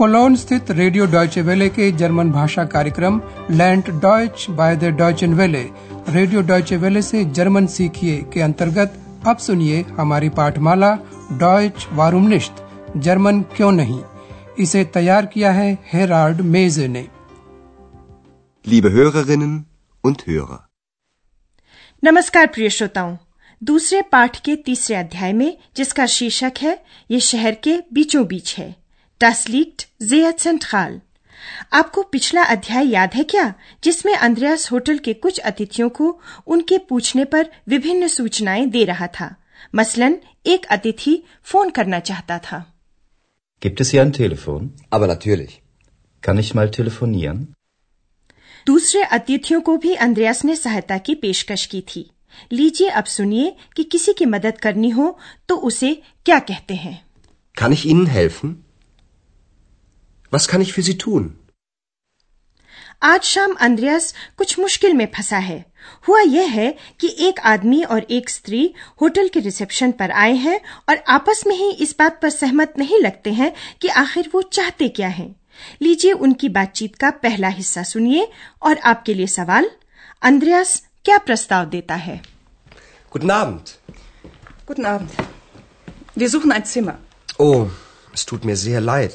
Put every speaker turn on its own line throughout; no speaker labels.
Colon स्थित radio Deutsche Welle के German भाषा कार्यक्रम लैंड Deutsch by the Deutsche Welle. Radio Deutsche वेले से जर्मन सीखिए के अंतर्गत अब सुनिए हमारी पाठमाला डॉयच वारूमनिश्त जर्मन क्यों नहीं? इसे तैयार किया है हेराल्ड मेजे ने।
Liebe Hörerinnen und Hörer.
नमस्कार प्रिय श्रोताओं। दूसरे पाठ के तीसरे अध्याय में जिसका शीर्षक है ये शहर के बीचों बीच है। Das liegt sehr zentral. आपको पिछला अध्याय याद है क्या जिसमें अंद्रयास होटल के कुछ अतिथियों को उनके पूछने पर विभिन्न सूचनाएँ दे रहा था मसलन एक अतिथि फ़ोन करना चाहता था
Gibt es hier ein Telefon?
Aber natürlich.
Kann ich mal telefonieren?
दूसरे अतिथियों को भी अंद्रयास ने सहायता की पेशकश की थी लीजिए अब सुनिए कि किसी की मदद करनी हो तो उसे क्या कहते हैं
Kann ich Ihnen helfen? Was kann ich für Sie tun?
आज शाम अंद्रयास कुछ मुश्किल में फंसा है हुआ यह है कि एक आदमी और एक स्त्री होटल के रिसेप्शन पर आए हैं और आपस में ही इस बात पर सहमत नहीं लगते हैं कि आखिर वो चाहते क्या हैं लीजिए उनकी बातचीत का पहला हिस्सा सुनिए और आपके लिए सवाल अंद्रयास क्या प्रस्ताव देता है
Guten Abend.
Guten Abend. Wir suchen ein Zimmer.
Oh, es tut mir sehr leid,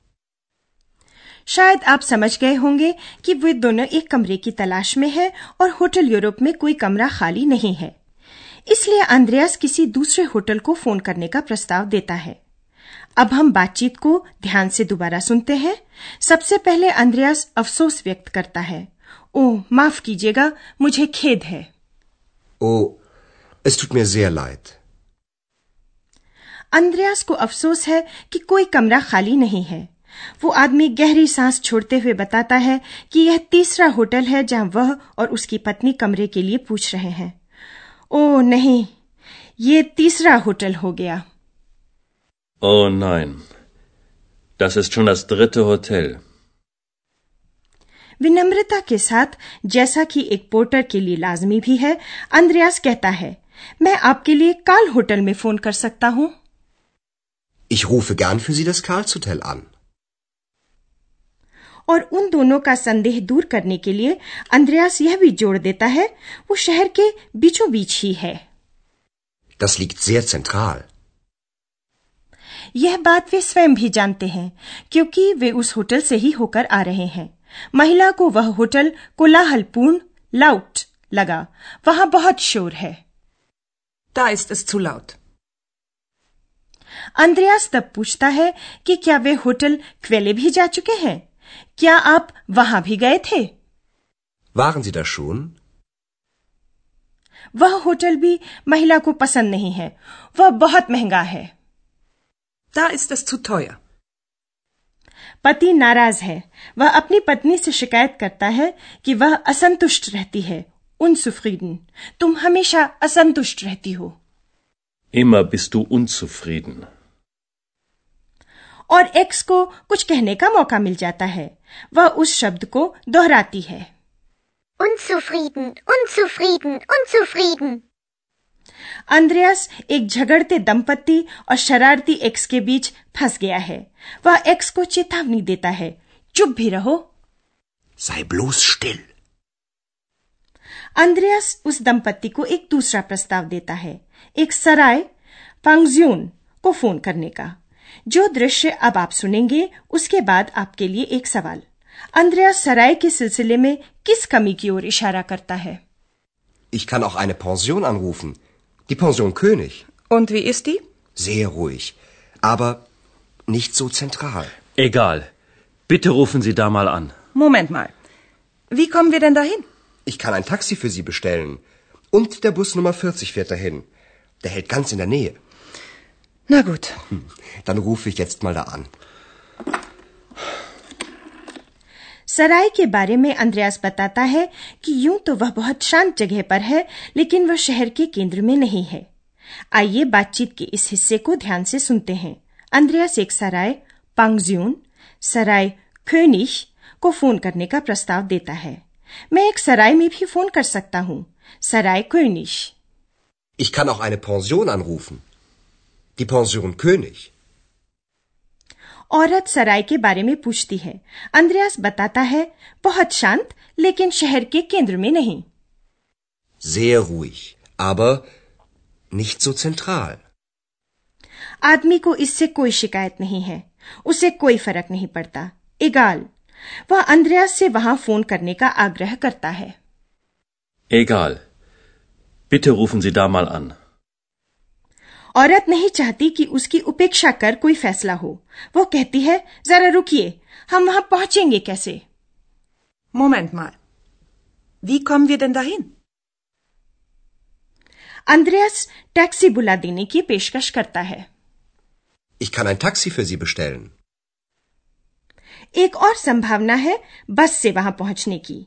शायद आप समझ गए होंगे कि वे दोनों एक कमरे की तलाश में है और होटल यूरोप में कोई कमरा खाली नहीं है। इसलिए अंद्रयास किसी दूसरे होटल को फ़ोन करने का प्रस्ताव देता है। अब हम बातचीत को ध्यान से दोबारा सुनते हैं। सबसे पहले अंद्रयास अफसोस व्यक्त करता है। ओह माफ़ कीजिएगा मुझे खेद है।
Oh, es tut mir sehr leid.
अंद्रयास को अफसोस है कि कोई कमरा खाली नहीं है। वो आदमी गहरी सांस छोड़ते हुए बताता है कि यह तीसरा होटल है जहाँ वह और उसकी पत्नी कमरे के लिए पूछ रहे हैं ओह नहीं ये तीसरा होटल हो गया
Oh nein. Das ist schon das dritte Hotel.
विनम्रता के साथ जैसा कि एक पोर्टर के लिए लाजमी भी है अंद्रयास कहता है मैं आपके लिए काल होटल में फ़ोन कर सकता हूँ
Ich rufe gern für Sie das Karlshotel an.
और उन दोनों का संदेह दूर करने के लिए अंद्रयास यह भी जोड़ देता है वो शहर के बीचों बीच ही है।
Das liegt sehr zentral.
यह बात वे स्वयं भी जानते हैं क्योंकि वे उस होटल से ही होकर आ रहे हैं। महिला को वह होटल कोलाहलपूर्ण लाउट लगा। वहाँ बहुत शोर है।
Da ist es zu laut.
अंद्रयास तब पूछता है कि क्या वे होटल क्वेले भी जा चुके हैं? क्या आप वहाँ भी गए थे?
Waren Sie da schon?
वह होटल भी महिला को पसंद नहीं है। वह बहुत महँगा है।
Da ist es zu teuer.
पति नाराज़ है। वह अपनी पत्नी से शिकायत करता है कि वह असंतुष्ट रहती है। उन सुफ्रीदन तुम हमेशा असंतुष्ट रहती हो।
Immer bist du unzufrieden.
और एक्स को कुछ कहने का मौका मिल जाता है। वह उस शब्द को दोहराती है।
Unzufrieden, unzufrieden, unzufrieden.
अंद्रयास एक झगड़ते दंपत्ति और शरारती एक्स के बीच फंस गया है। वह एक्स को चेतावनी देता है। चुप भी रहो।
Sei bloß still.
अंद्रयास उस दंपत्ति को एक दूसरा प्रस्ताव देता है। एक सराय पांगज्यून को फ़ोन करने का। जो दृश्य अब आप सुनेंगे उसके बाद आपके लिए एक सवाल अंद्रयास सराय के सिलसिले में किस कमी की ओर इशारा करता है
Ich kann auch eine Pension anrufen. Die Pension König.
Und wie ist die?
Sehr ruhig. Aber nicht so zentral.
Egal. Bitte rufen Sie da mal an.
Moment mal. Wie kommen wir denn dahin?
Ich kann ein Taxi für Sie bestellen. Und der Bus Nummer 40 fährt dahin. Der hält ganz in der Nähe.
Na gut.
Dann rufe ich jetzt mal da an.
सराय के बारे में अंद्रयास बताता है कि यूँ तो वह बहुत शांत जगह पर है लेकिन वह शहर के केंद्र में नहीं है आइए बातचीत के इस हिस्से को ध्यान से सुनते हैं अंद्रयास एक सराय पांगज्यून सराय क्योनिश को फ़ोन करने का प्रस्ताव देता है मैं एक सराय में भी फ़ोन कर सकता हूँ सराय क्योनिश
Ich kann auch eine Pension anrufen. Die Pension König.
औरत सराय के बारे में पूछती है अंद्रयास बताता है बहुत शांत लेकिन शहर के केंद्र में नहीं
Sehr ruhig, aber nicht so zentral.
आदमी को इससे कोई शिकायत नहीं है उसे कोई फ़र्क नहीं पड़ता इगाल वह अंद्रयास से वहाँ फ़ोन करने का आग्रह करता है
Egal. Bitte rufen Sie da mal an.
औरत नहीं चाहती कि उसकी उपेक्षा कर कोई फैसला हो वो कहती है जरा रुकिए हम वहाँ पहुँचेंगे कैसे
Moment mal. Wie kommen wir denn dahin?
Andreas taxi बुला देने की पेशकश करता है
Ich kann ein Taxi für Sie bestellen.
एक और संभावना है बस से वहाँ पहुँचने की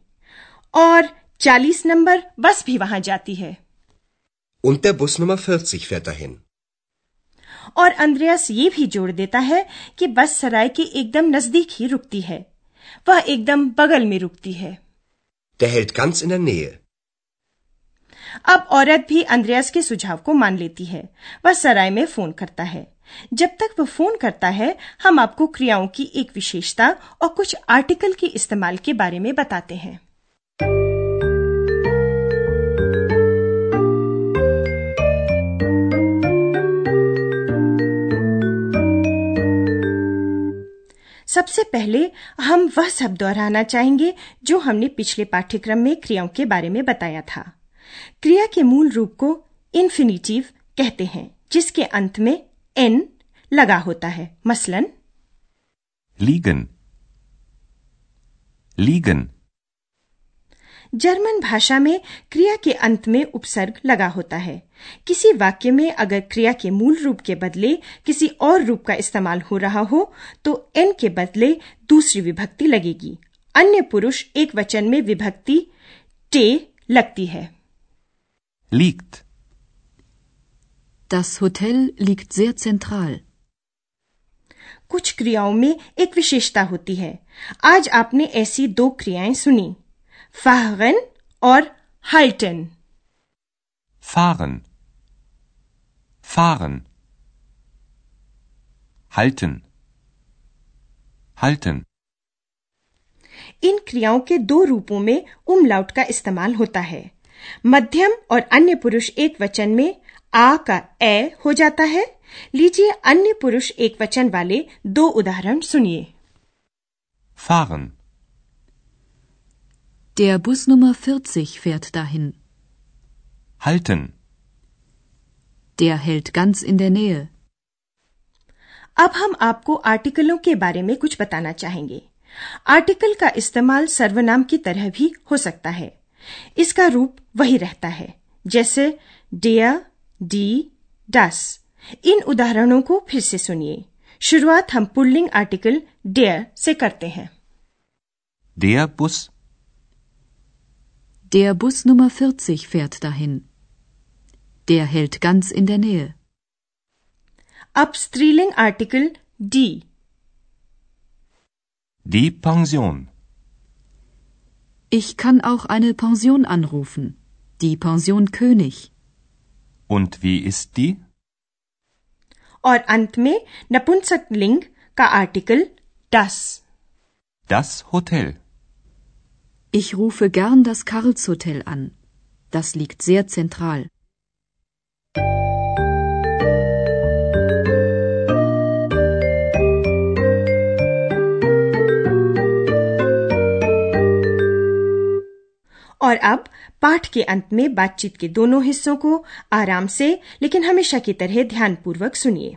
और 40 नंबर बस भी वहाँ जाती है
Und der Bus Nummer 40 fährt dahin.
और अंद्रयास ये भी जोड़ देता है कि बस सराय के एकदम नज़दीक ही रुकती है। वह एकदम बगल में रुकती है।
Der hält ganz in der Nähe.
अब औरत भी अंद्रयास के सुझाव को मान लेती है। वह सराय में फ़ोन करता है। जब तक वह फ़ोन करता है हम आपको क्रियाओं की एक विशेषता और कुछ आर्टिकल के इस्तेमाल के बारे में बताते हैं। सबसे पहले हम वह सब दोहराना चाहेंगे जो हमने पिछले पाठ्यक्रम में क्रियाओं के बारे में बताया था। क्रिया के मूल रूप को इन्फिनिटिव कहते हैं, जिसके अंत में एन लगा होता है। मसलन?
लीगन। Liegen.
जर्मन भाषा में क्रिया के अंत में उपसर्ग लगा होता है। किसी वाक्य में अगर क्रिया के मूल रूप के बदले किसी और रूप का इस्तेमाल हो रहा हो तो एन के बदले दूसरी विभक्ति लगेगी। अन्य पुरुष एक वचन में विभक्ति टे लगती है।
Liegt.
Das Hotel liegt sehr zentral.
कुछ क्रियाओं में एक विशेषता होती है। आज आपने ऐसी दो क्रियाएँ सुनी। फाहरन और हाल्टन
Fahren. Fahren. Halten. Halten.
इन क्रियाओं के दो रूपों में उमलाउट का इस्तेमाल होता है मध्यम और अन्य पुरुष एक वचन में आ का ए हो जाता है लीजिए अन्य पुरुष एक वचन वाले दो उदाहरण सुनिए
Fahren.
Der Bus Nummer 40 fährt dahin.
Halten.
Der hält ganz in der Nähe.
अब हम आपको आर्टिकलों के बारे में कुछ बताना चाहेंगे आर्टिकल का इस्तेमाल सर्वनाम की तरह भी हो सकता है इसका रूप वही रहता है जैसे डेयर डी डस इन उदाहरणों को फिर से सुनिए शुरुआत हम पुल्लिंग आर्टिकल डेयर से करते हैं
Der Bus.
Der Bus Nummer 40 fährt dahin. Der hält ganz in der Nähe.
अब स्त्रीलिंग article D
Die Pension.
Ich kann auch eine Pension anrufen. Die Pension König.
Und wie ist die?
और अंत में नपुंसक लिंग का article does
Das Hotel.
Ich rufe gern das Karlshotel an. Das liegt sehr zentral.
और अब पाठ के अंत में बातचीत के दोनों हिस्सों को आराम से लेकिन हमेशा की तरह ध्यानपूर्वक सुनिए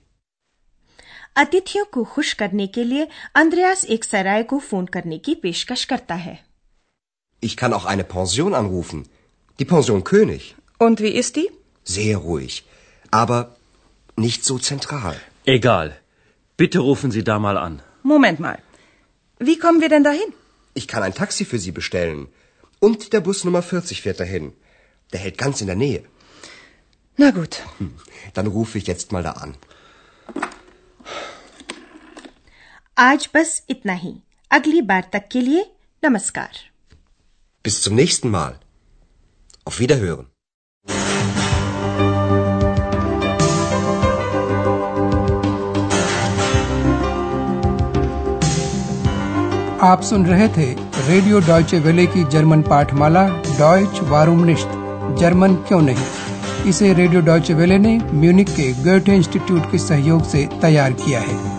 अतिथियों को खुश करने के लिए अंद्रयास एक सराय को फोन करने की पेशकश करता है
Ich kann auch eine Pension anrufen. Die Pension König.
Und wie ist die?
Sehr ruhig. Aber nicht so zentral.
Egal. Bitte rufen Sie da mal an.
Moment mal. Wie kommen wir denn dahin?
Ich kann ein Taxi für Sie bestellen. Und der Bus Nummer 40 fährt dahin. Der hält ganz in der Nähe.
Na gut.
Dann rufe ich jetzt mal da an.
आज बस इतना ही। अगली बार तक के लिए नमस्कार।
Bis zum nächsten Mal. Auf Wiederhören.
आप सुन रहे थे रेडियो डॉयचे वेले की जर्मन पाठमाला डॉयच वारूम निश्त। जर्मन क्यों नहीं? इसे रेडियो डॉयचे वेले ने म्यूनिक के गोएटे इंस्टीट्यूट के सहयोग से तैयार किया है।